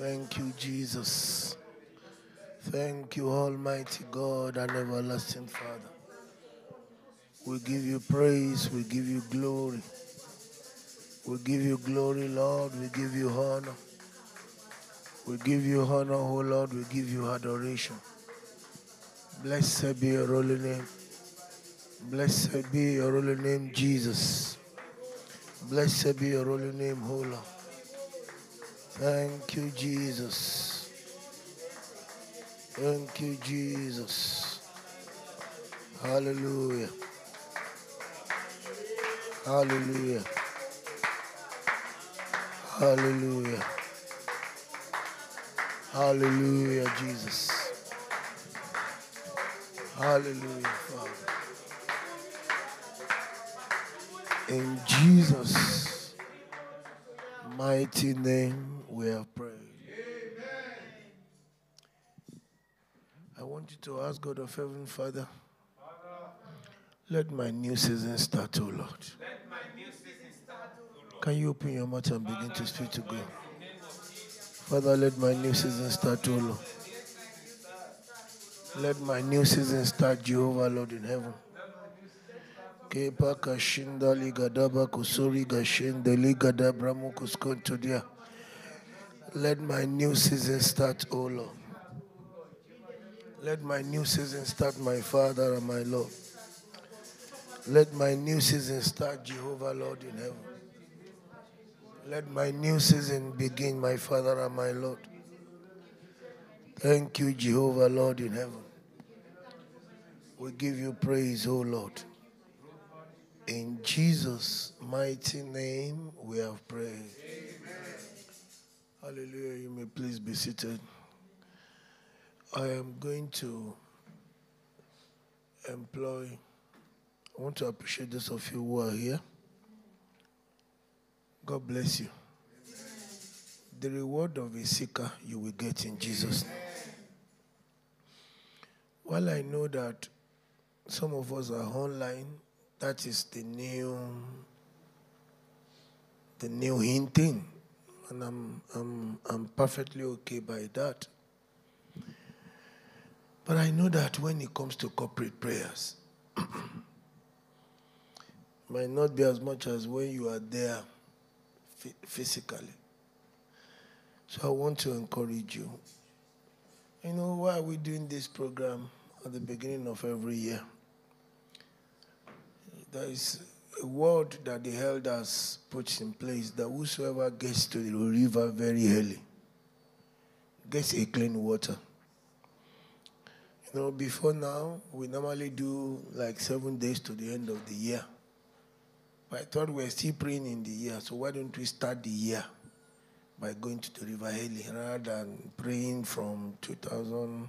Thank you, Jesus. Thank you, Almighty God and everlasting Father. We give you praise, we give you glory. We give you glory, Lord. We give you honor. We give you honor, oh Lord. We give you adoration. Blessed be your holy name. Blessed be your holy name, Jesus. Blessed be your holy name, O Lord. Thank you, Jesus. Thank you, Jesus. Hallelujah. Hallelujah. Hallelujah. Hallelujah, Jesus. Hallelujah, Father. In Jesus' mighty name we have prayed. Amen. I want you to ask God of heaven, Father, let my new season start, oh Lord. Can you open your mouth and begin to speak to God? Father, let my new season start, oh Lord. Let my new season start, Jehovah, Lord in heaven. Kepa kashinda ligadaba kusuri gashinda. Let my new season start, O Lord. Let my new season start, my Father and my Lord. Let my new season start, Jehovah, Lord in heaven. Let my new season begin, my Father and my Lord. Thank you, Jehovah, Lord in heaven. We give you praise, O Lord. In Jesus' mighty name, we have prayed. Hallelujah. You may please be seated. I am going to employ, I want to appreciate those of you who are here. God bless you. The reward of a seeker you will get in Jesus' name. While I know that some of us are online, that is the new the new hinting. And I'm, I'm, I'm perfectly okay by that. But i know that when it comes to corporate prayers might not be as much as when you are there physically. So i want to encourage you. You know why are we doing this program at the beginning of every year there is a word that the elders put in place that whosoever gets to the river very early gets a clean water. You know, before now, we normally do like seven days to the end of the year. But I thought we were still praying in the year, so why don't we start the year by going to the river early rather than praying from 2021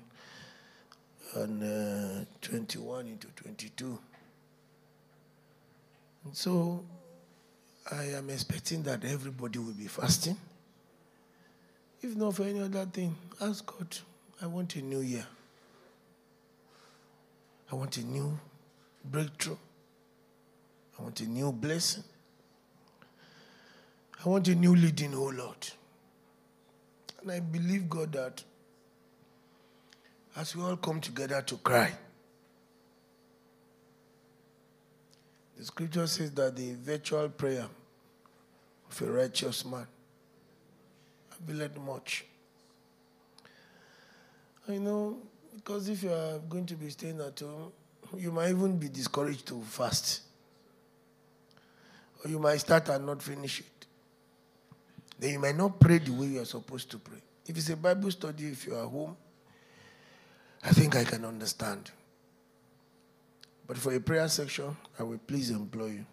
uh, into 22? And so I am expecting that everybody will be fasting. If not for any other thing, ask God, I want a new year. I want a new breakthrough. I want a new blessing. I want a new leading, oh Lord. And I believe, God, that as we all come together to cry, The scripture says that the virtual prayer of a righteous man availeth much. I know, because if you are going to be staying at home, you might even be discouraged to fast. Or you might start and not finish it. Then you might not pray the way you are supposed to pray. If it's a Bible study, if you are home, I think I can understand. But for a prayer section, I will please employ you.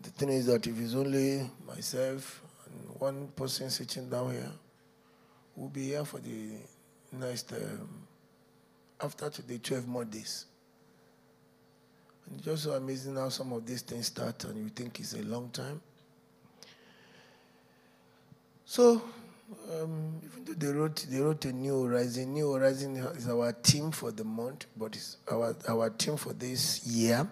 The thing is that if it's only myself and one person sitting down here, we'll be here for the next, um, after today, 12 more days. And it's just so amazing how some of these things start and you think it's a long time. So, um, they wrote, they wrote a new horizon. New horizon is our team for the month, but it's our our team for this year,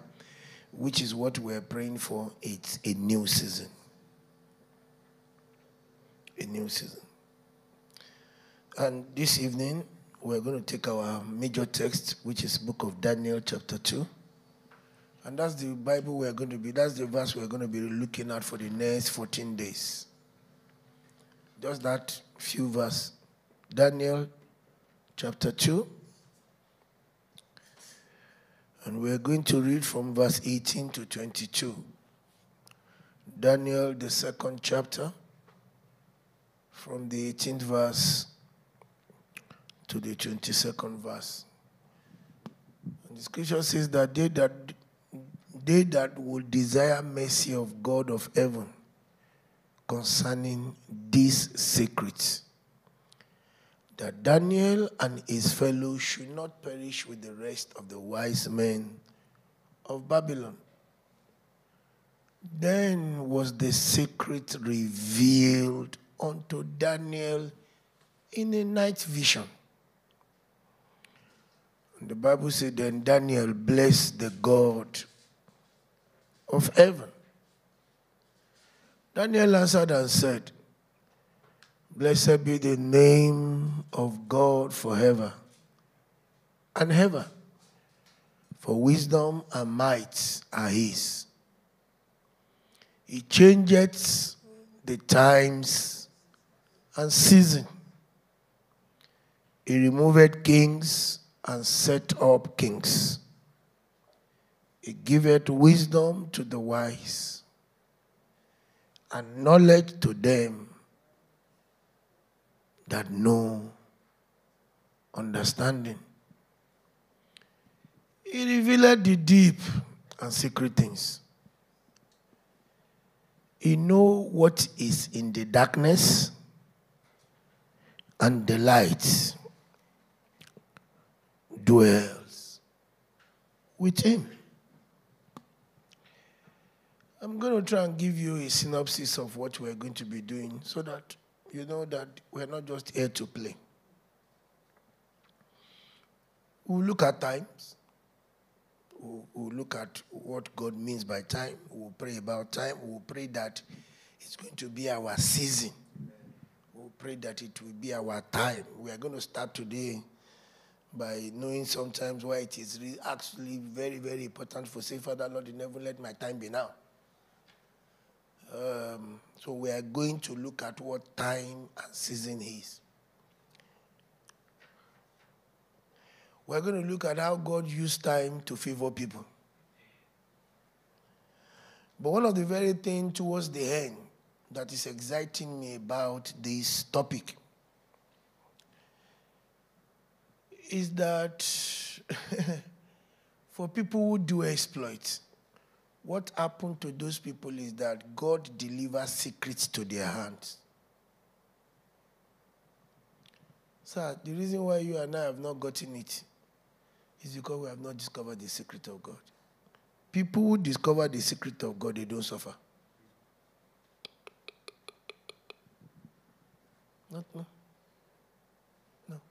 which is what we're praying for. It's a new season. a new season. And this evening, we're going to take our major text, which is book of Daniel chapter 2. And that's the Bible we're going to be, that's the verse we're going to be looking at for the next 14 days. Just that few verse. Daniel chapter 2. And we're going to read from verse 18 to 22. Daniel, the second chapter, from the 18th verse to the 22nd verse. And the scripture says that they that they that will desire mercy of God of heaven concerning these secrets that Daniel and his fellows should not perish with the rest of the wise men of Babylon. Then was the secret revealed unto Daniel in a night vision. And the Bible said, Then Daniel blessed the God of heaven. Daniel answered and said, Blessed be the name of God forever and ever. For wisdom and might are his. He changeth the times and season. He removed kings and set up kings. He giveth wisdom to the wise and knowledge to them that know understanding. He revealed the deep and secret things. He know what is in the darkness and the light dwells with him. I'm going to try and give you a synopsis of what we're going to be doing so that you know that we're not just here to play. We'll look at times. We'll, we'll, look at what God means by time. We'll pray about time. We'll pray that it's going to be our season. We'll pray that it will be our time. We are going to start today by knowing sometimes why it is actually very, very important for say, Father Lord, never let my time be now. Um, so we are going to look at what time and season is. We're going to look at how God used time to favor people. But one of the very things towards the end that is exciting me about this topic is that for people who do exploits, what happened to those people is that God delivers secrets to their hands. Sir, the reason why you and I have not gotten it is because we have not discovered the secret of God. People who discover the secret of God, they don't suffer. Not, no. No.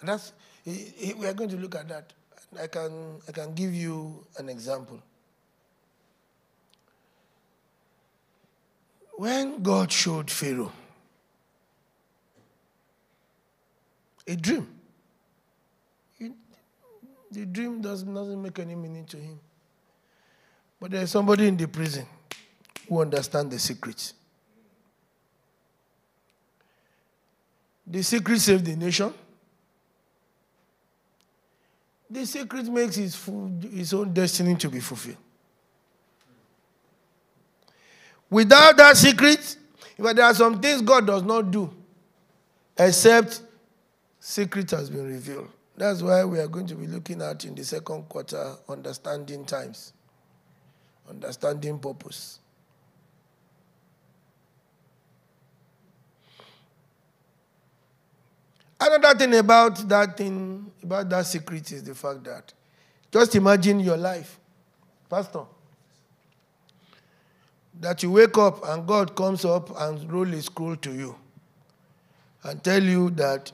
And that's, eh, eh, we are going to look at that. I can, I can give you an example. When God showed Pharaoh a dream, the dream does, doesn't make any meaning to him. But there's somebody in the prison who understands the secrets. The secret saved the nation. The secret makes his, his own destiny to be fulfilled. Without that secret, but there are some things God does not do except secret has been revealed. That's why we are going to be looking at in the second quarter understanding times, understanding purpose. Another thing about that thing, about that secret is the fact that just imagine your life, Pastor. That you wake up and God comes up and roll a scroll to you and tell you that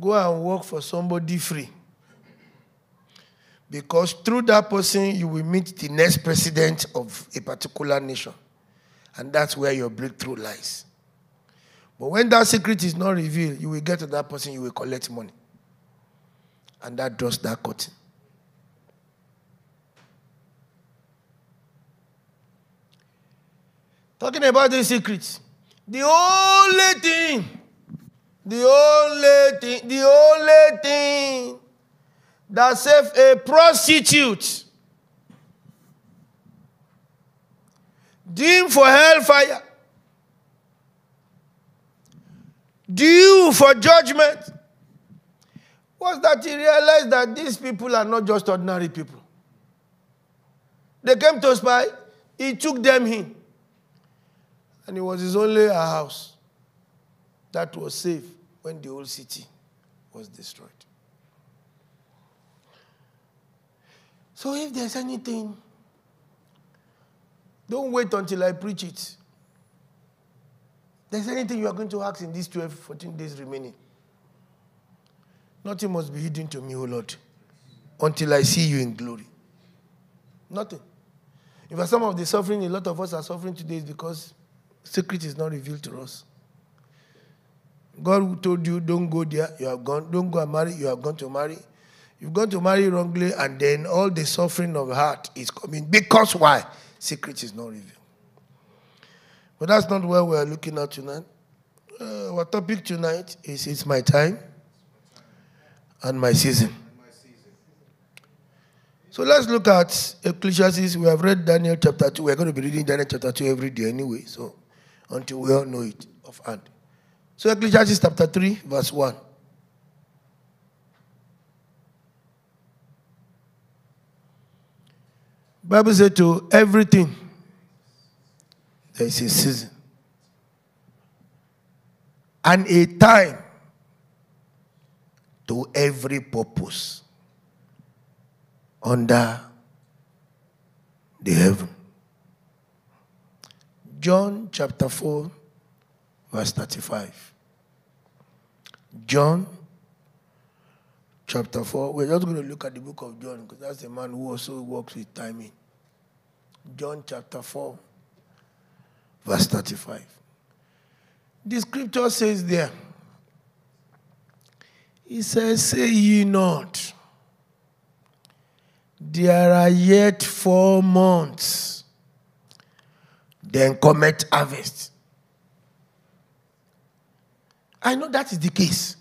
go and work for somebody free. Because through that person, you will meet the next president of a particular nation. And that's where your breakthrough lies. But when that secret is not revealed, you will get to that person, you will collect money. And that draws that curtain. Talking about the secrets. The only thing, the only thing, the only thing that saves a prostitute deemed for hellfire, due for judgment, was that he realized that these people are not just ordinary people. They came to spy, he took them in. And it was his only house that was safe when the whole city was destroyed. So if there's anything, don't wait until I preach it. There's anything you are going to ask in these 12, 14 days remaining. Nothing must be hidden to me, O Lord, until I see you in glory. Nothing. In fact, some of the suffering a lot of us are suffering today is because secret is not revealed to us. God told you, don't go there, you have gone. Don't go and marry, you have gone to marry. You've gone to marry wrongly, and then all the suffering of heart is coming. Because why? Secret is not revealed. But that's not where we're looking at tonight. Uh, our topic tonight is It's My Time and My Season. So let's look at Ecclesiastes. We have read Daniel chapter 2. We're going to be reading Daniel chapter 2 every day anyway. So until we all know it offhand. So Ecclesiastes chapter 3, verse 1. Bible said to everything there is a season and a time to every purpose under the heaven. John chapter 4, verse 35. John chapter 4. We're just going to look at the book of John because that's the man who also works with timing. John chapter 4, verse 35. The scripture says there, He says, Say ye not, there are yet four months then comet harvest. I know that is the case.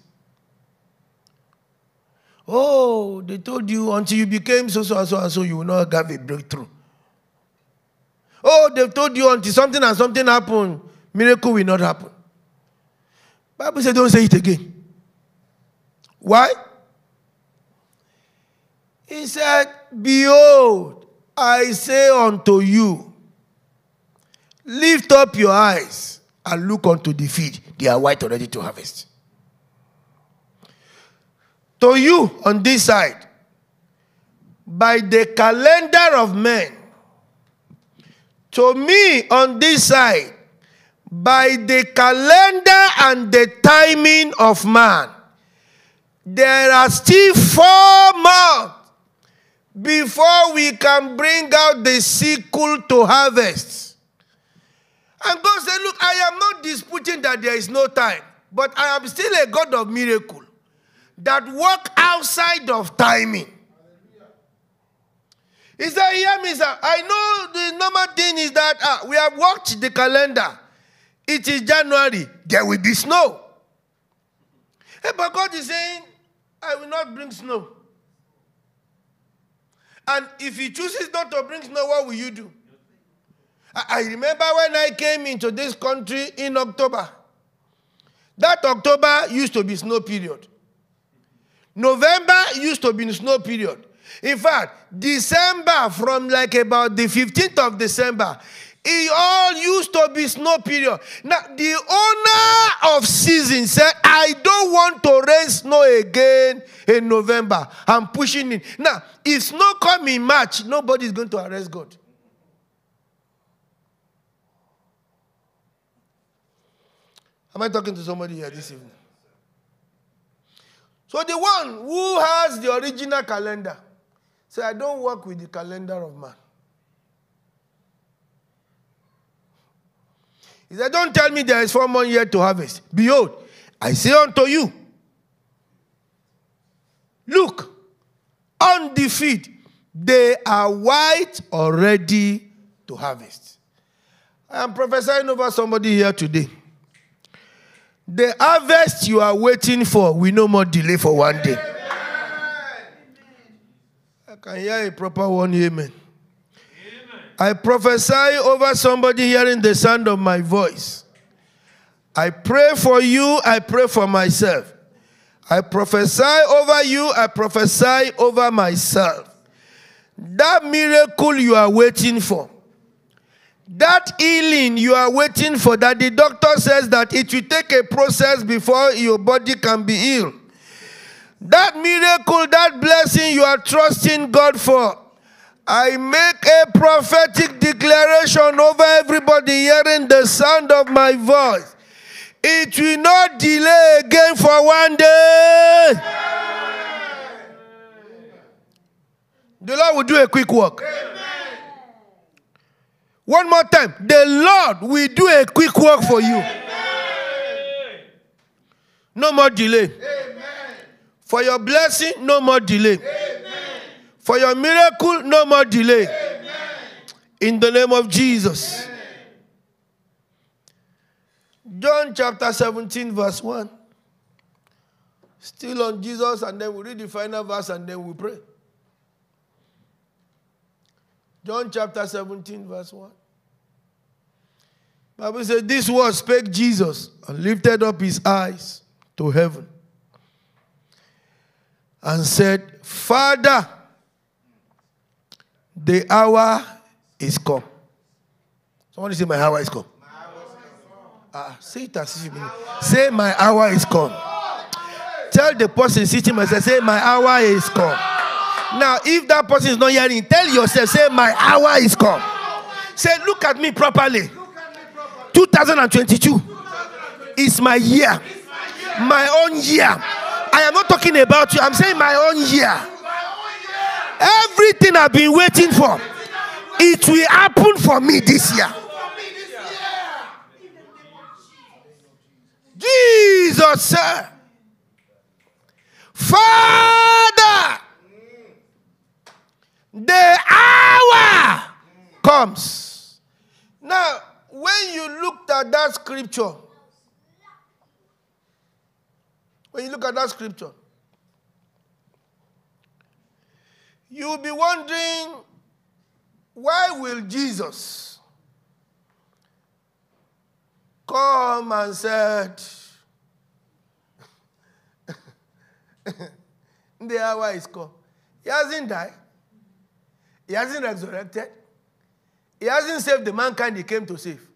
Oh, they told you until you became so, so, and so, and so, you will not have a breakthrough. Oh, they've told you until something and something happened, miracle will not happen. Bible says don't say it again. Why? He said, Behold, I say unto you, Lift up your eyes and look unto the field. They are white already to harvest. To you on this side, by the calendar of men, to me on this side, by the calendar and the timing of man, there are still four months before we can bring out the sickle to harvest. And God said, Look, I am not disputing that there is no time, but I am still a God of miracle that work outside of timing. He said, Hear me, sir. I know the normal thing is that uh, we have watched the calendar. It is January. There will be snow. Hey, but God is saying, I will not bring snow. And if He chooses not to bring snow, what will you do? I remember when I came into this country in October. That October used to be snow period. November used to be snow period. In fact, December from like about the 15th of December, it all used to be snow period. Now, the owner of season said, I don't want to rain snow again in November. I'm pushing it. Now, if snow come in March, nobody is going to arrest God. Am I talking to somebody here this evening? So the one who has the original calendar, say, I don't work with the calendar of man. He said, Don't tell me there is four months yet to harvest. Behold, I say unto you, look, on the field, they are white already to harvest. I am prophesying over somebody here today. The harvest you are waiting for will no more delay for one day. Can hear a proper one, amen. I prophesy over somebody hearing the sound of my voice. I pray for you, I pray for myself. I prophesy over you, I prophesy over myself. That miracle you are waiting for, that healing you are waiting for, that the doctor says that it will take a process before your body can be healed. That miracle, that blessing you are trusting God for, I make a prophetic declaration over everybody hearing the sound of my voice. It will not delay again for one day. The Lord will do a quick work. One more time. The Lord will do a quick work for you. No more delay. For your blessing, no more delay. For your miracle, no more delay. In the name of Jesus. John chapter 17, verse 1. Still on Jesus, and then we read the final verse and then we pray. John chapter 17, verse 1. Bible says, This word spake Jesus and lifted up his eyes to heaven and said, Father, the hour is come. Somebody say, My hour is come. Ah, say it as you mean. Say, My hour is come. Tell the person sitting myself, say, My hour is come. Now, if that person is not hearing, tell yourself, say, My hour is come. Say, Look at me properly. 2022 is my year, my own year. I am not talking about you, I'm saying my own year. Everything I've been waiting for, it will happen for me this year. Jesus said, Father, the hour comes. Now, when you looked at that scripture, when you look at that scripture, you'll be wondering why will Jesus come and said the hour is come. He hasn't died. He hasn't resurrected. He hasn't saved the mankind he came to save.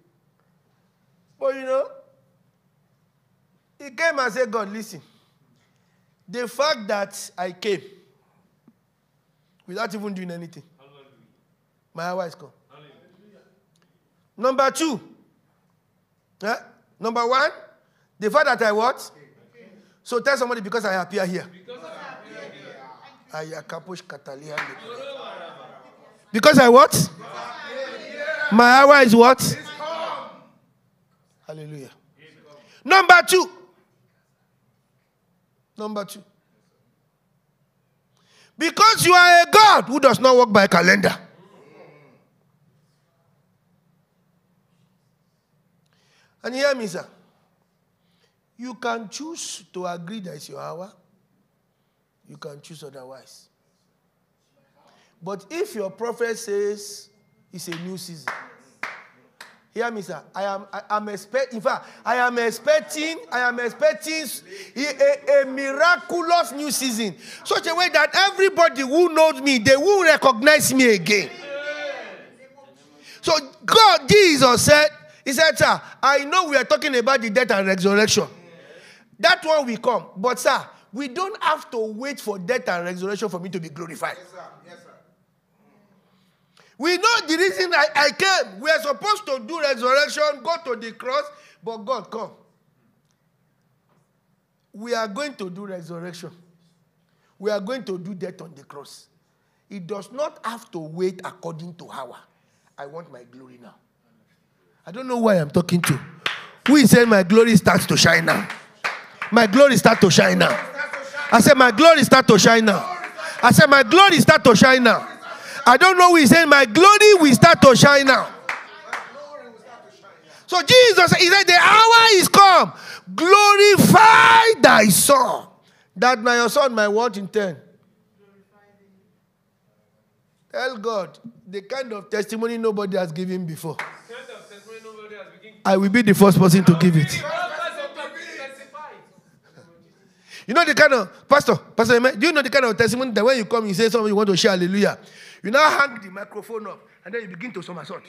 But you know, he came and said, God, listen. The fact that I came without even doing anything, my hour is come. Number two, eh? number one, the fact that I what? So tell somebody because I appear here. Because I what? My hour is what? Hallelujah. Number two. Number two. Because you are a God who does not work by calendar. And hear me, sir. You can choose to agree that it's your hour. You can choose otherwise. But if your prophet says it's a new season, hear me, sir. I am I am expecting. In fact, I am expecting. I am expecting a, a, a, miraculous new season, such a way that everybody who knows me, they will recognize me again. So God, Jesus said, He said, "Sir, I know we are talking about the death and resurrection. That one will come, but sir, we don't have to wait for death and resurrection for me to be glorified." Yes, sir. Yes, sir. We know the reason I, I came. We are supposed to do resurrection, go to the cross, but God, come. We are going to do resurrection. We are going to do death on the cross. It does not have to wait according to our. I want my glory now. I don't know why I'm talking to. Who is saying my glory starts to shine now? My glory starts to shine now. I said, My glory starts to shine now. I said, My glory starts to shine now. I don't know who is saying my glory will start to shine now. So Jesus, he said, The hour is come. Glorify thy son. That my son my what in 10. Tell God the kind of testimony nobody has given before. I will be the first person to give it. You know the kind of pastor, pastor, do you know the kind of testimony that when you come, you say something you want to share hallelujah. You now hang the microphone up and then you begin to somersault.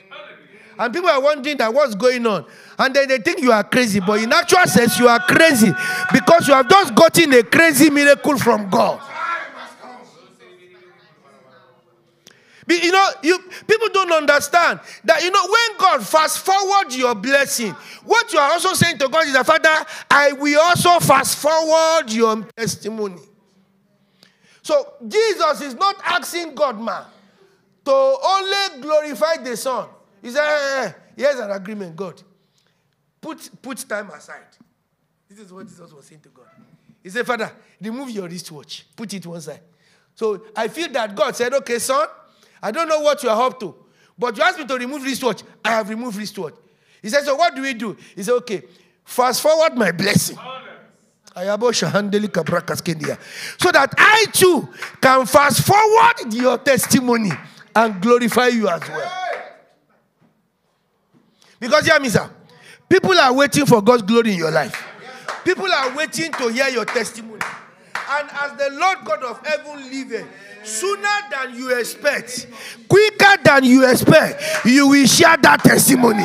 And people are wondering that what's going on. And then they think you are crazy. But in actual sense, you are crazy because you have just gotten a crazy miracle from God. You know, you people don't understand that you know when God fast forward your blessing, what you are also saying to God is that Father, I will also fast forward your testimony. So Jesus is not asking God, man, to only glorify the Son. He said, hey, hey, here's an agreement, God. Put, put time aside. This is what Jesus was saying to God. He said, Father, remove your wristwatch, put it one side. So I feel that God said, okay, son, I don't know what you are up to, but you asked me to remove wristwatch. I have removed wristwatch. He said, so what do we do? He said, okay, fast forward my blessing. So that I too can fast forward your testimony and glorify you as well. Because hear me, sir. People are waiting for God's glory in your life. People are waiting to hear your testimony. And as the Lord God of heaven liveth, sooner than you expect, quicker than you expect, you will share that testimony.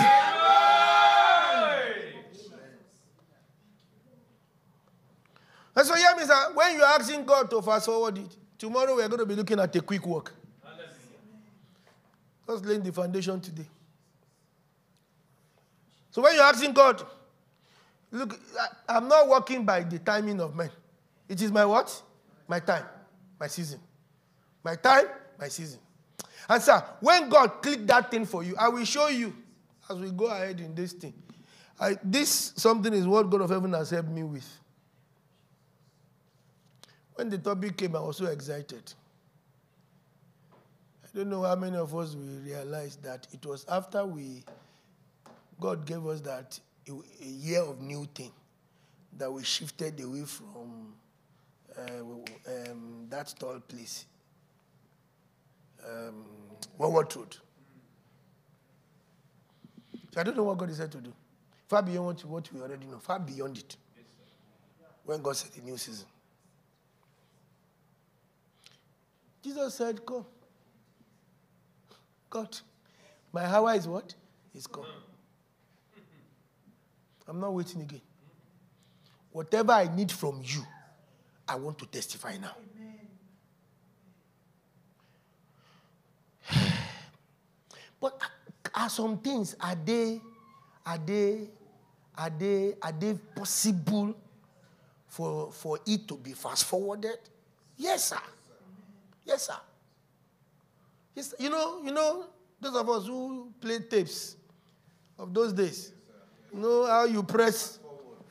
And so, me, sir. When you're asking God to fast forward it, tomorrow we're going to be looking at a quick walk. Just laying the foundation today. So when you're asking God, look, I, I'm not working by the timing of men. It is my what? My time, my season. My time, my season. And sir, when God click that thing for you, I will show you as we go ahead in this thing. I, this something is what God of heaven has helped me with. When the topic came, I was so excited. I don't know how many of us we realized that it was after we God gave us that a, year of new thing that we shifted away from uh, um, that tall place. Um, what Road. So I don't know what God is said to do. Far beyond what we already know, far beyond it. When God said the new season. Jesus said, Come. God, my hour is what? Is come. I'm not waiting again. Whatever I need from you, I want to testify now. but are some things are they are they are they are they possible for for it to be fast forwarded? Yes, sir. Yes, sir. Yes, you know, you know, those of us who play tapes of those days, you know how you press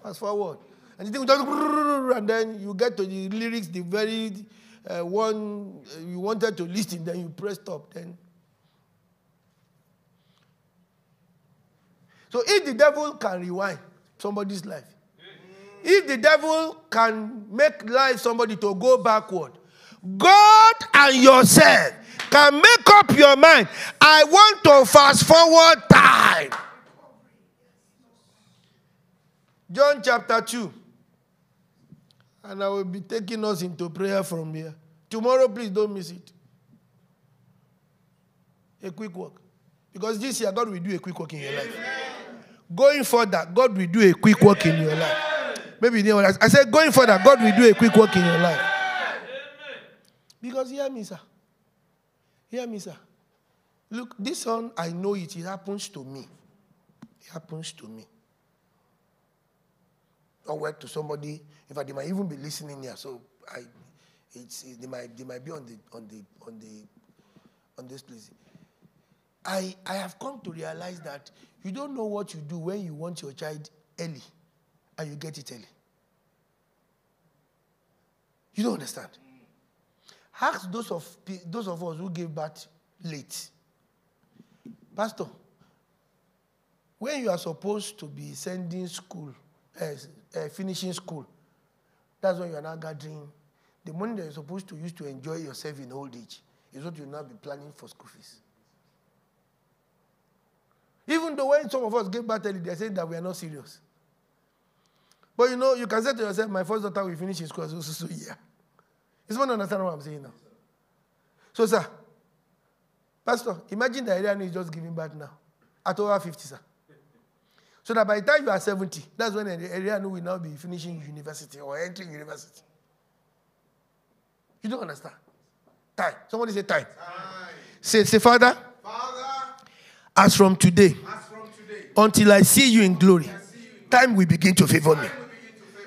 fast forward. And you think and then you get to the lyrics, the very uh, one you wanted to listen, then you press stop. Then so if the devil can rewind somebody's life, if the devil can make life somebody to go backward, God and yourself can make up your mind. I want to fast forward time. John chapter 2. And I will be taking us into prayer from here. Tomorrow, please don't miss it. A quick walk. Because this year, God will do a quick walk in your life. Going further, God will do a quick walk in your life. Maybe you know I said, going further, God will do a quick walk in your life. Because hear me, sir. Hear me, sir. Look, this one, I know it. It happens to me. It happens to me or work to somebody. In fact, they might even be listening here. So I, it's, they might they might be on the on the on the on this place. I, I have come to realize that you don't know what you do when you want your child early and you get it early. You don't understand. Ask those of, those of us who gave birth late. Pastor, when you are supposed to be sending school, uh, uh, finishing school, that's when you are now gathering. The money that you're supposed to use to enjoy yourself in old age is what you now be planning for school fees. Even though when some of us get back early, they're saying that we are not serious. But you know, you can say to yourself, my first daughter will finish in school so, so, so yeah. Is someone understand what I'm saying now? So, sir, Pastor, imagine the area is just giving birth now at over 50, sir. So that by the time you are 70, that's when the area will now be finishing university or entering university. You don't understand. Time. Somebody say time. time. Say, say, Father, Father as, from today, as from today, until I see you in glory, time will begin to favor me.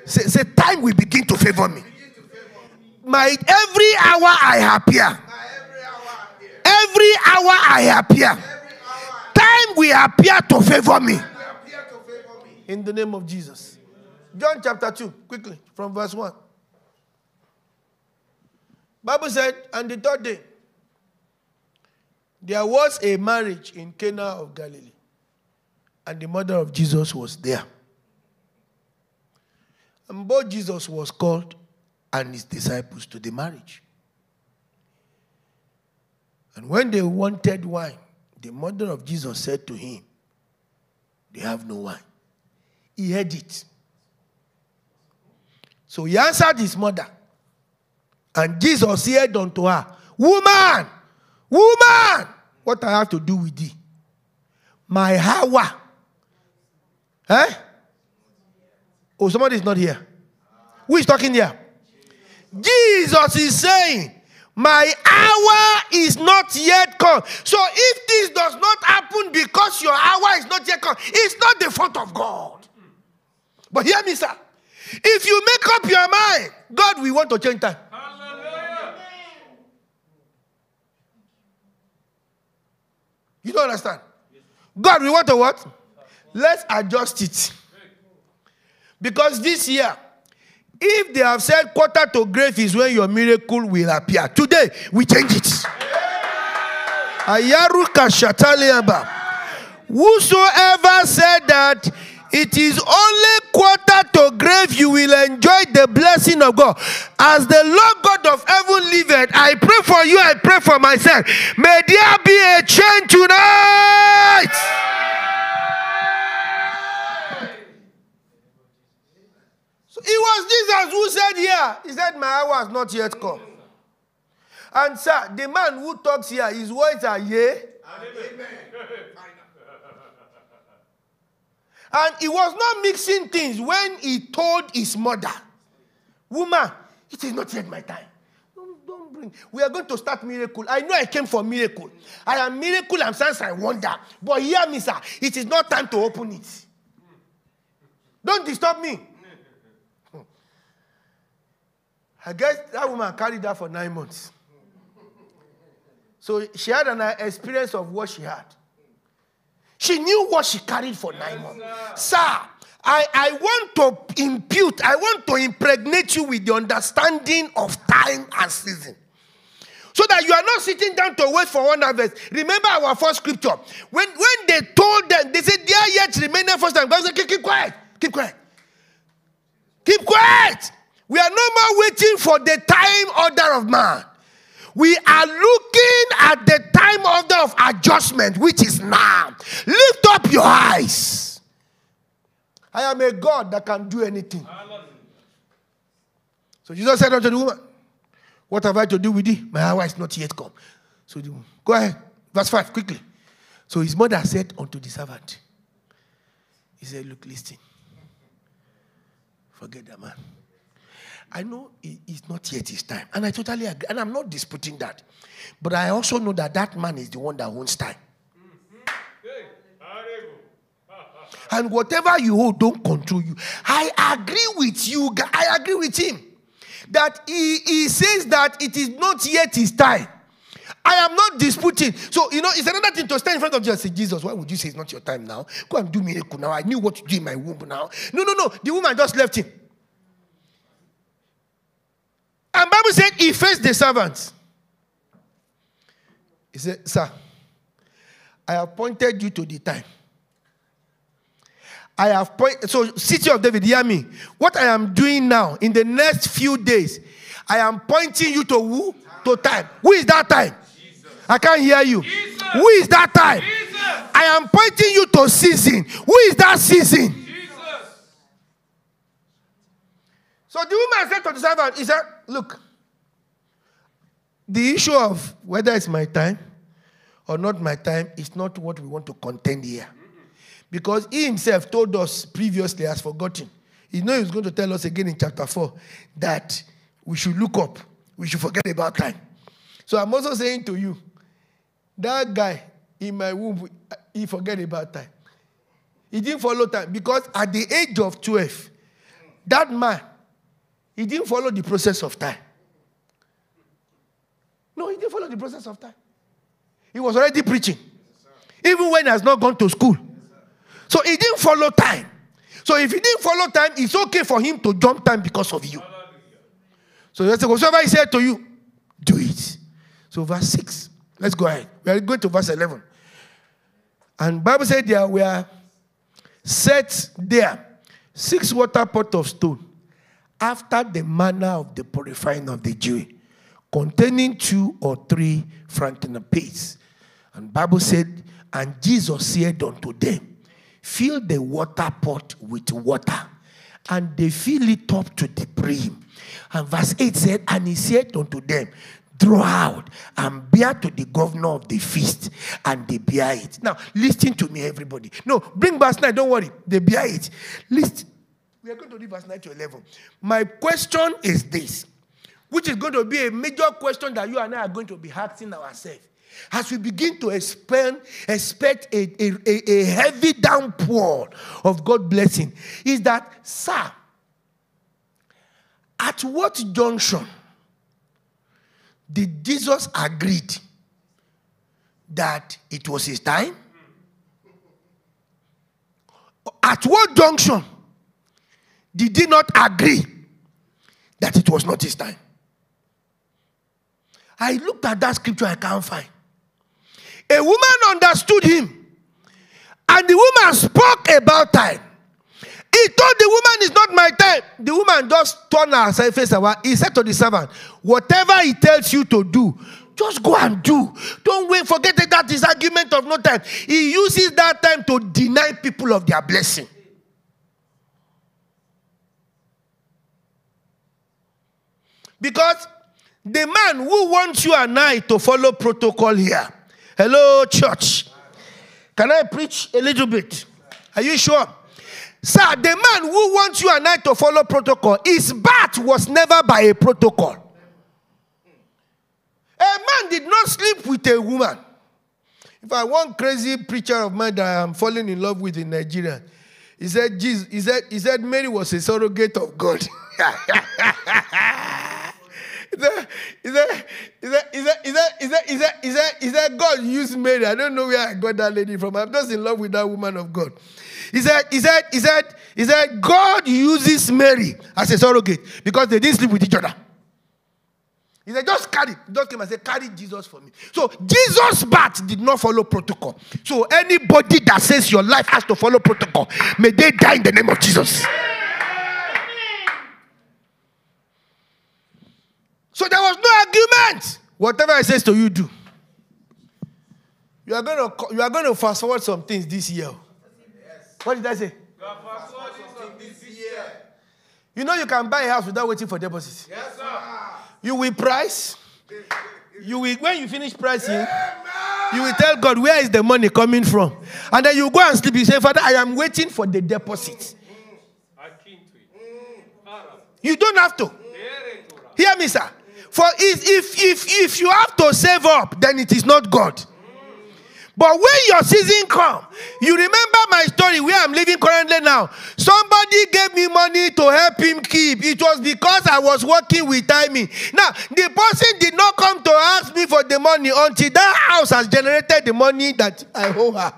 Say, say, time will begin to favor me. My every hour I appear. Every hour I appear. Time will appear to favor me. In the name of Jesus. John chapter 2, quickly, from verse 1. Bible said, and the third day, there was a marriage in Cana of Galilee, and the mother of Jesus was there. And both Jesus was called and his disciples to the marriage. And when they wanted wine, the mother of Jesus said to him, They have no wine. He heard it. So he answered his mother. And Jesus said unto her, Woman, woman, what I have to do with thee? My hour. Eh? Oh, somebody is not here. Who is talking here? Jesus is saying, My hour is not yet come. So if this does not happen because your hour is not yet come, it's not the fault of God. But hear me, sir. If you make up your mind, God will want to change time. You don't understand? God we want to what? Let's adjust it. Because this year, if they have said quarter to grave is when your miracle will appear, today we change it. Ayaruka. Whosoever said that it is only quarter to grave you will enjoy the blessing of God. As the Lord God of heaven liveth, I pray for you, I pray for myself. May there be a change tonight. Was Jesus who said here, He said, My hour has not yet come. And sir, the man who talks here, his words are yea. Amen. And he was not mixing things when he told his mother, Woman, it is not yet my time. Don't, don't bring. We are going to start miracle. I know I came for miracle. I am miracle and signs I wonder. But hear me, sir. It is not time to open it. Don't disturb me. I guess that woman carried that for nine months. So she had an experience of what she had. She knew what she carried for nine months. Sir, I, I want to impute, I want to impregnate you with the understanding of time and season. So that you are not sitting down to wait for one harvest. Remember our first scripture. When, when they told them, they said, There yet remain first time. God said, keep, keep quiet. Keep quiet. Keep quiet. We are no more waiting for the time order of man. We are looking at the time order of adjustment, which is now. Lift up your eyes. I am a God that can do anything. So Jesus said unto the woman, What have I to do with thee? My hour is not yet come. So the, go ahead. Verse 5, quickly. So his mother said unto the servant, He said, Look, listen. Forget that man. I know it's not yet his time. And I totally agree. And I'm not disputing that. But I also know that that man is the one that owns time. Mm-hmm. and whatever you hold don't control you. I agree with you. I agree with him. That he, he says that it is not yet his time. I am not disputing. So, you know, it's another thing to stand in front of Jesus and say, Jesus, why would you say it's not your time now? Go and do miracle now. I knew what to do in my womb now. No, no, no. The woman just left him. And Bible said he faced the servants. He said, Sir, I appointed you to the time. I have point so city of David, hear me. What I am doing now in the next few days, I am pointing you to who? To time. Who is that time? Jesus. I can't hear you. Jesus. Who is that time? Jesus. I am pointing you to season. Who is that season? So the woman said to the servant, he said, Look, the issue of whether it's my time or not my time is not what we want to contend here. Because he himself told us previously, has forgotten. He know he's going to tell us again in chapter 4 that we should look up, we should forget about time. So I'm also saying to you, that guy in my womb, he forget about time. He didn't follow time because at the age of 12, that man, he didn't follow the process of time. No, he didn't follow the process of time. He was already preaching. Even when he has not gone to school. So he didn't follow time. So if he didn't follow time, it's okay for him to jump time because of you. So that's whatever he said to you, do it. So verse 6. Let's go ahead. We are going to verse 11. And Bible said there were set there six water pot of stone after the manner of the purifying of the Jew, containing two or three firkins apiece. And Bible said, and Jesus said unto them, fill the water pot with water, and they fill it up to the brim. And verse 8 said, And he said unto them, Draw out and bear to the governor of the feast, and they bear it. Now, listen to me, everybody. No, bring verse 9, don't worry, they bear it. Listen. We are going to read verse 9 to 11. My question is this, which is going to be a major question that you and I are going to be asking ourselves as we begin to expect, a, a, a heavy downpour of God blessing, is that, sir, at what junction did Jesus agreed that it was his time? At what junction did he not agree that it was not his time? I looked at that scripture, I can't find. A woman understood him. And the woman spoke about time. He told the woman it's not my time. The woman just turned her face away. He said to the servant, Whatever he tells you to do, just go and do. Don't wait. Forget that that is argument of no time. He uses that time to deny people of their blessing. Because the man who wants you and I to follow protocol here Hello, church. Can I preach a little bit? Are you sure? Sir, the man who wants you and I to follow protocol, his birth was never by a protocol. A man did not sleep with a woman. If I one crazy preacher of mine that I'm falling in love with in Nigeria, he said, Jesus, he said, he said Mary was a surrogate of God. Is that, is that, is that, is that, is that, is that, is that, is that, is that God used Mary? I don't know where I got that lady from. I'm just in love with that woman of God. He said, he said, he said, he said, God uses Mary as a surrogate because they didn't sleep with each other. He said, just carry. Just came and said, carry Jesus for me. So Jesus' birth did not follow protocol. So anybody that says your life has to follow protocol, may they die in the name of Jesus. So there was no argument. Whatever I says to you, do. You are going to you are going to fast forward some things this year. Yes. What did I say? You are fast forwarding some things this year. You know you can buy a house without waiting for deposits. Yes, sir. You will price. You will when you finish pricing. Amen. You will tell God where is the money coming from, and then you go and sleep. You say, Father, I am waiting for the deposit. Mm. You don't have to. Mm. Hear me, sir. For if, if, if, if you have to save up, then it is not God. But when your season come, you remember my story where I'm living currently now. Somebody gave me money to help him keep. It was because I was working with timing. Now, the person did not come to ask me for the money until that house has generated the money that I owe her.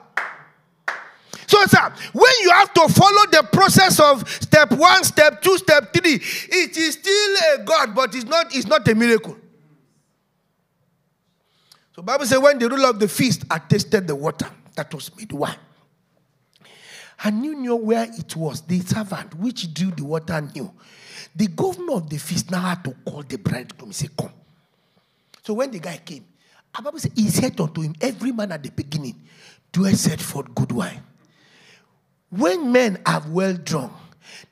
So, sir, when you have to follow the process of step one, step two, step three, it is still a God, but it's not, it's not a miracle. So Bible says when the ruler of the feast had tasted the water that was made wine, and you knew where it was, the servant which drew the water knew. The governor of the feast now had to call the bridegroom and say, Come. So when the guy came, Bible says he said unto him, Every man at the beginning do I set forth good wine. When men have well drunk,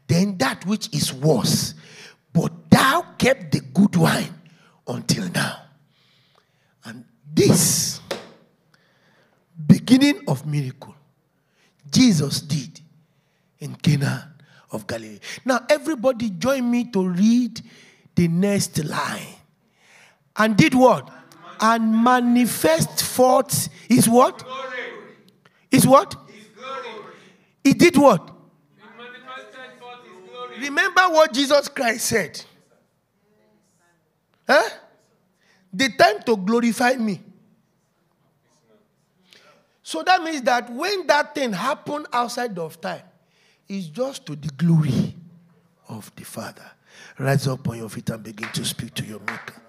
then that which is worse, but thou kept the good wine until now. And this beginning of miracle Jesus did in Cana of Galilee. Now, everybody join me to read the next line. And did what? And manifest forth his what? Is what? He did what? Remember what Jesus Christ said. Huh? The time to glorify me. So that means that when that thing happened outside of time, it's just to the glory of the Father. Rise up on your feet and begin to speak to your Maker.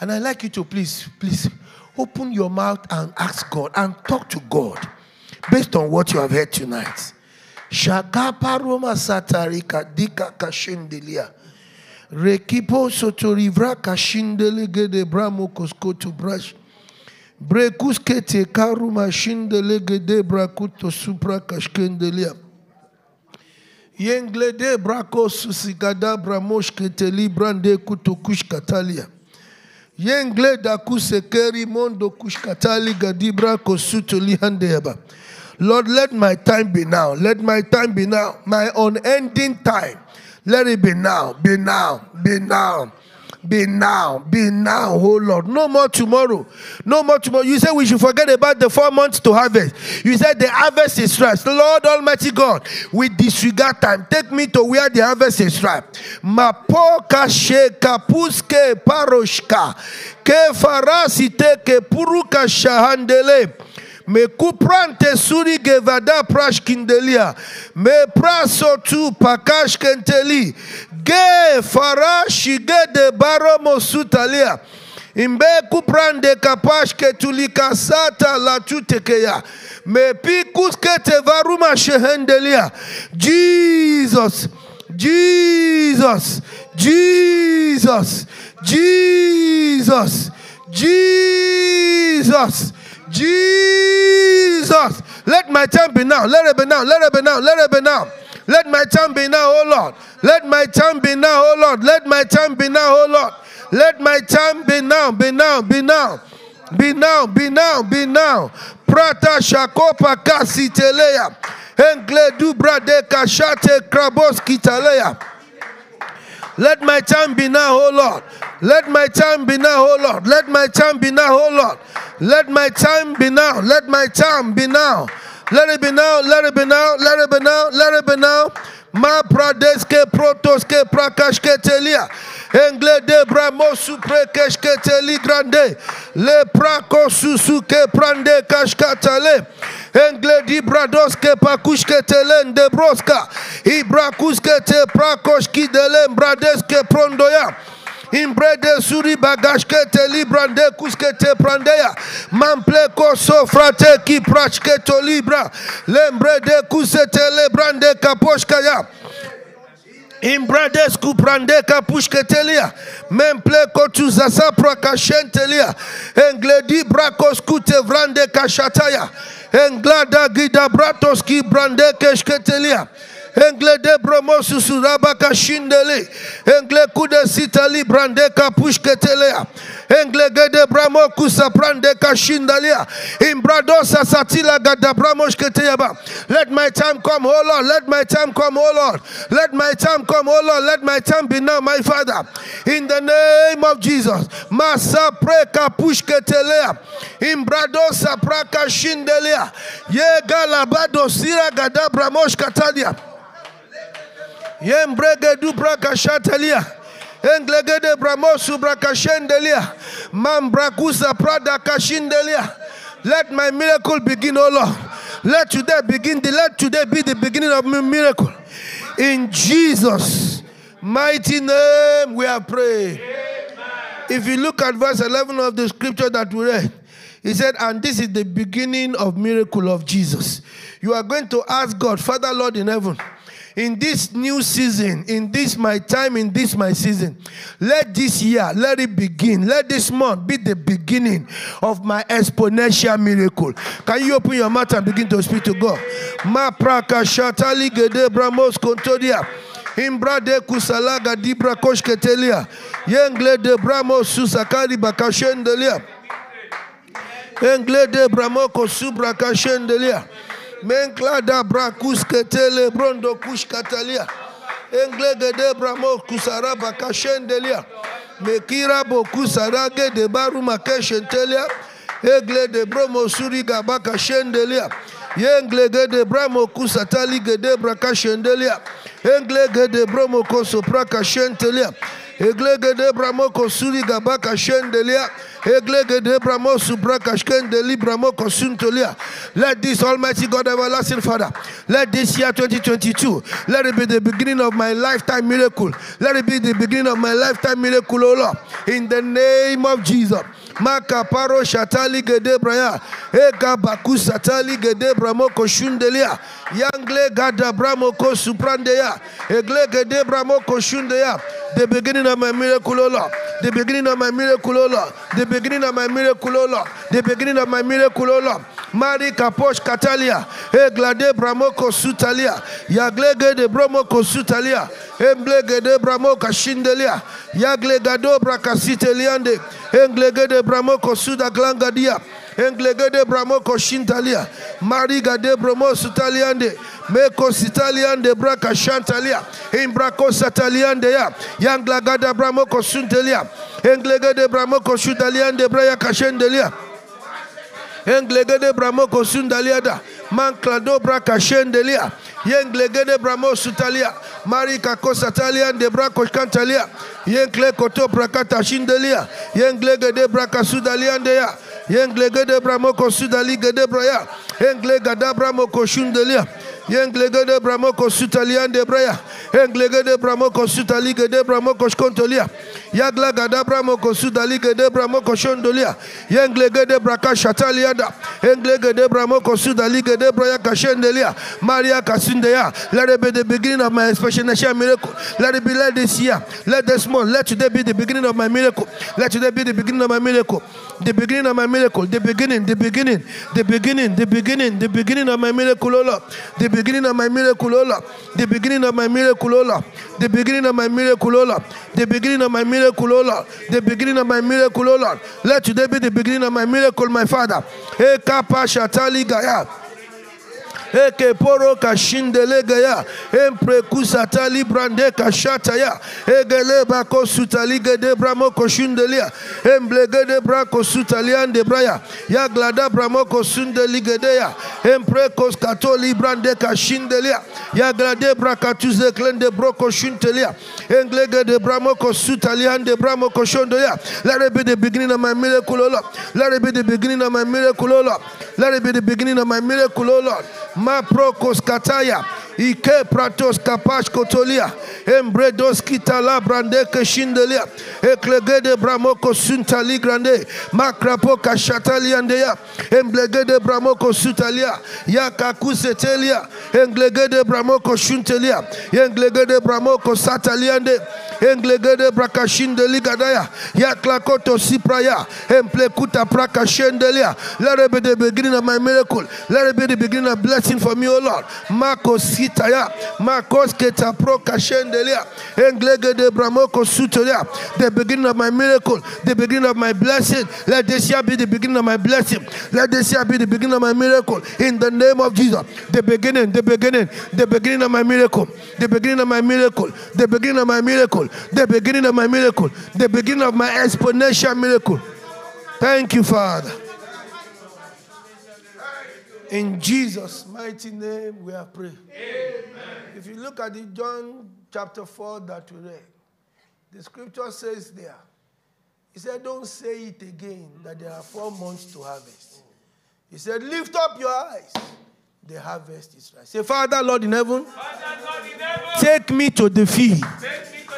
And I'd like you to please, please open your mouth and ask God and talk to God based on what you have heard tonight. Shakapa Roma Satarika Dika Kashindelia. Rekipo Sotorivra Kashindele Gede Bramo Koskoto Brash. Brekuskete Karuma Shindele Gede Brakuto Supra Kashkendelia. Yenglede Brako Susigada Bramoshketeli Brande Kutokush Katalia. Yengle Dakusekeri Mondo Kushkatali Gadibra Kosutoli Handeba. Lord, let my time be now. Let my time be now. My unending time. Let it be now. Be now. Be now. Be now. Be now, oh Lord. No more tomorrow. No more tomorrow. You said we should forget about the four months to harvest. You said the harvest is ripe. Lord Almighty God, we disregard time. Take me to where the harvest is ripe. Mapoka sheka puske paroshka. Ke farasite ke puruka shahandele. Me kuprante suri gevada prashkindelia. Me praso tu pakash kenteli. Ge farashi ge de baromo sutalia. Imbe kuprande kapashke tulikasata la tutekeya. Me pikus te varuma shehendelia. Jesus. Jesus. Jesus. Jesus. Jesus. Jesus. Let my time be now. Let it be now. Let it be now. Let it be now. Let my time be now, oh Lord. Let my time be now, oh Lord. Let my time be now, oh Lord. Let my time be now, be now, be now. Be now, be now, be now. Prata shakopa kasi teleya. Engle dubra de kashate kraboski teleya. Let my time be now, oh Lord. Let my time be now, oh Lord. Let my time be now, oh Lord. Let my time be now. Let my time be now. Let it be now. Let it be now. Let it be now. Let it be now. Ma pradeske protoske prakashke telia. Engle de bramo suprekeshke teli grande. Le prako susuke prande kashkatale. Engle di bradoske pakushke telen de broska. Ibrakuske te prakoshki delen bradeske prondoya. Imbrede suri bagashkete librande kuskete prandeya. Mampleko sofrate ki prachketo libra. Lembrede kusete lebrande kaposhkaya. Imbrades kuprande kapushketelia. Mempleko tu zasa prakashentelia. Engledi brakos kute vrande kashataya. Englada gida bratos ki brande keshketelia. Engle de bromo susuraba kashindele. Engle kude sitali brande kapushketelea. Engle gede bramo kusa prande kashindalia. Imbradosa satila gada bramoshketeyaba. Let my time come, oh Lord. Let my time come, oh Lord. Let my time come, oh Lord. Let my time be now, my Father. In the name of Jesus. Masa preka pushketelea. Imbradosa praka shindelia. Ye galabado sira gada bramoshkatalia. Yembrege du braka shatalia. Englegede bramosu braka shendelia. Mambrakusa prada kashindelia. Let my miracle begin, O Lord. Let today begin. The, let today be the beginning of my miracle. In Jesus' mighty name, we are praying. If you look at verse 11 of the scripture that we read, he said, and this is the beginning of miracle of Jesus. You are going to ask God, Father, Lord in heaven, in this new season, in this my time, in this my season, let this year, let it begin. Let this month be the beginning of my exponential miracle. Can you open your mouth and begin to speak to God? Ma praka shatali gede bramos kontodia. Imbra de kusalaga dibra koshketelia. Yengle de bramos susakari bakashendelia. Engle de bramoko subra kashendelia. Menklada brakus ketele brondo kush katalia. Englege de bramo kusaraba kashendelia. Mekira boku sarage de baru makeshentelia. Egle de bromo suri gabaka shendelia. Yenglege de bramo kusatali gede braka shendelia. Englege de bromo kosopra kashentelia. Eglege de bramo kosuri gabaka shendelia. Eglege de bramo subra kashkendeli bramo kosuntolia. Let this Almighty God, everlasting Father, let this year 2022, let it be the beginning of my lifetime miracle. Let it be the beginning of my lifetime miracle, O Lord. In the name of Jesus. Makaparo shatali gede braya. Ega baku satali gede bramo koshundelia. Yangle gada bramo ko suprandeya. Egle gede bramo koshundeya. The beginning of my miracle, O Lord. The beginning of my miracle, O Lord. The beginning of my miracle, O Lord. The beginning of my miracle, O Lord. Mari kaposh katalia. Eglade bramoko sutalia. Yaglege de bromoko sutalia. Emblege de bramoko shindelia. Yagle gado brakasiteliande. Englege de bramoko suda glangadia. Englege de bramoko shintalia. Mari gade bromo sutaliande. Meko sitaliande braka shantalia. Imbrako sataliande ya. Yanglagada bramoko suntelia. Englege de bramoko sutaliande braya kashendelia. Englegede bramo kosundaliada. Manklado braka shendelia. Yenglegede bramo sutalia. Marika kosatalia de brako kantalia. Yenkle koto brakata shindelia. Yenglegede braka sudaliandeya. Yenglegede bramo kosudali gede braya. Englegada bramo koshundelia. Yenglegede bramo kosutaliande braya. Englegede bramo kosutali gede bramo koshkontolia. Yagla gada bramo kosudali gede bramo koshondolia. Yenglegede braka shataliada. Englegede bramo kosudali gede braya kashendelia. Maria kasundeya. Let it be the beginning of my exponential miracle. Let it be let this year. Let this month. Let today be the beginning of my miracle. Let today be the beginning of my miracle. The beginning of my miracle. The beginning. The beginning. The beginning. The beginning. The beginning of my miracle, O. The beginning of my miracle, O. The beginning of my miracle, O. The beginning of my miracle, O. The beginning of my miracle, O. The beginning of my miracle, O. Let today be the beginning of my miracle, my Father. Hey, Kappa Shatali Gaya. Eke poro kashindelega ya. Empre kusatali brande kashata ya. Egele bako sutaliga de bramo koshundelia emblege de brako sutalian de braya ya. Glada bramo kosundeliga de ya. Empre kos katoli brande kashindelia ya. Glade brakatuze klende broko shuntelia englege de bramo kosutalian de bramo koshondelia let it be the beginning of my miracle O Lord. Let it be the beginning of my miracle O Lord. Let it be the beginning of my miracle O Lord ma prokos kataya ike pratos kapash kotolia embredos kitala brande keshindelia eklegede bramoko suntali grande makrapo kashataliandeya emblegede bramoko sutalia yakakusetelia englegede bramoko shuntelia englegede bramoko sataliande Englegede ligadaya. Yaklakoto sipraya. Emplekuta prakashendelia. Let it be the beginning of my miracle. Let it be the beginning of blessing for me, O Lord. Marcos Hitaya. Marcos Keta Prokashendelia. Englegede Bramoko Sutolia. The beginning of my miracle. The beginning of my blessing. Let this year be the beginning of my blessing. Let this year be the beginning of my miracle. In the name of Jesus. The beginning, the beginning, the beginning of my miracle. The beginning of my miracle. The beginning of my miracle. The beginning of my miracle. The beginning of my exponential miracle. Thank you, Father. In Jesus' mighty name, we are praying. If you look at the John chapter 4 that we read, the scripture says there, he said, Don't say it again that there are four months to harvest. He said, Lift up your eyes. The harvest is right. Say, Father, Lord in heaven, Father, Lord in heaven, take me to the field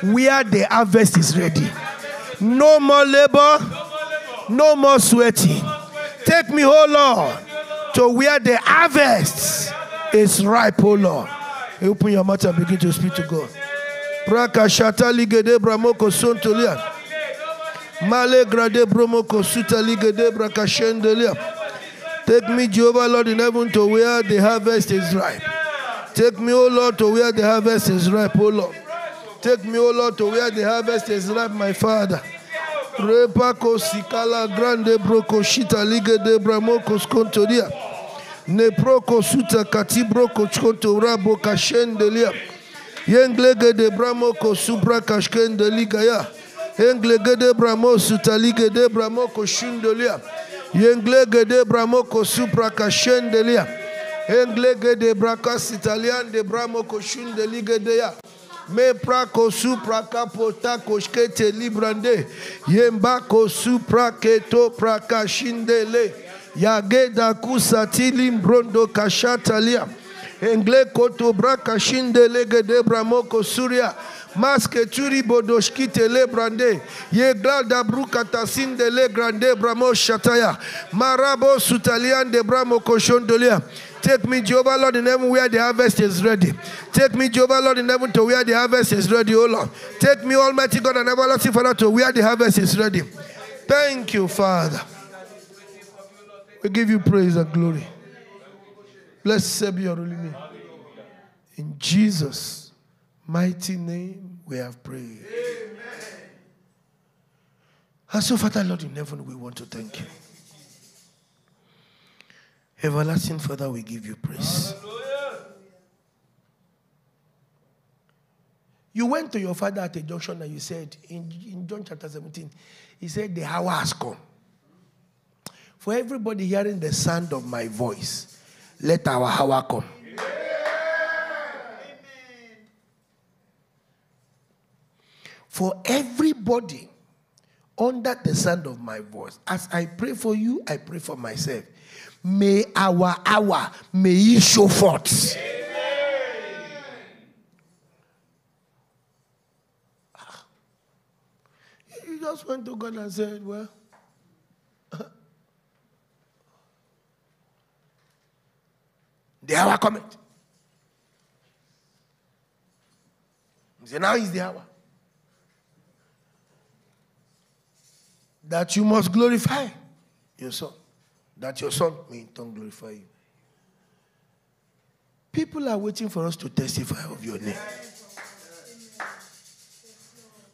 to where the harvest is ready. No more labor, no more sweating. Take me, oh Lord, to where the harvest is ripe, oh Lord. You Open your mouth and begin to speak to God. Praka shata bramoko. Male grade suta braka shendelia. Take me, Jehovah Lord in heaven, to where the harvest is ripe. Take me, O Lord, to where the harvest is ripe, O Lord. Take me, O Lord, to where the harvest is ripe, my Father. Repako sikala grande broko shita liga de bramoko skontoria. Ne proko suta kati broko chkonto rabo kashendelia. Yenglege de bramoko supra kashkende liga ya. Yenglege de bramo suta liga de bramoko shundelia. Yenglege de bramoko supra kashendelia. Yenglege de brakas italian de bramoko shundelige de ya. Me prako supra kapota koshkete librande. Yembako supra keto praka shindele. Yageda kusati limbrondo kashatalia. Engle koto braka shindele de bramoko suria. Maske turi bodoshkite le brande. Ye glada brukata sinde le grande bramo shataya. Marabo sutalian de bramo koshondolia. Take me, Jehovah Lord in heaven, where the harvest is ready. Take me, Jehovah Lord in heaven, to where the harvest is ready, O Lord. Take me, Almighty God and everlasting Father, to where the harvest is ready. Thank you, Father. We give you praise and glory. Blessed be your holy name. In Jesus' mighty name, we have prayed. Amen. And so, Father, Lord in heaven, we want to thank you. Everlasting Father, we give you praise. You went to your father at a junction and you said, in, in John chapter 17, he said, The hour has come. For everybody hearing the sound of my voice, let our hour come. For everybody under the sound of my voice, as I pray for you, I pray for myself. May our hour, may it show forth. You just went to God and said, Well, the hour cometh. He said, Now is the hour. That you must glorify your son. That your son may in turn glorify you. People are waiting for us to testify of your name.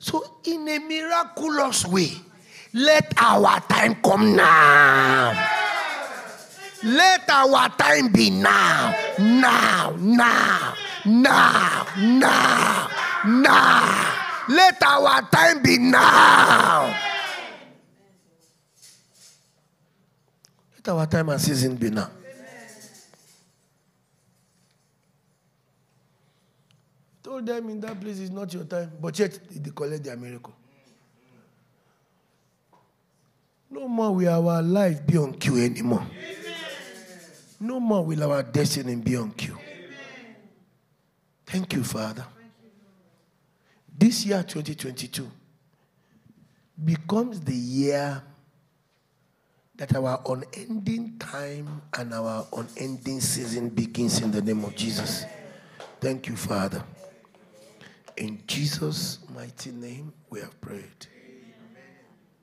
So, in a miraculous way, let our time come now. Let our time be now. Now, now, now, now, now. Let our time be now. Let our time and season be now. Told them in that place is not your time, but yet they collect their miracle. No more will our life be on cue anymore. No more will our destiny be on queue. Thank you, Father. This year, 2022, becomes the year that our unending time and our unending season begins in the name of Jesus. Thank you, Father. In Jesus' mighty name, we have prayed.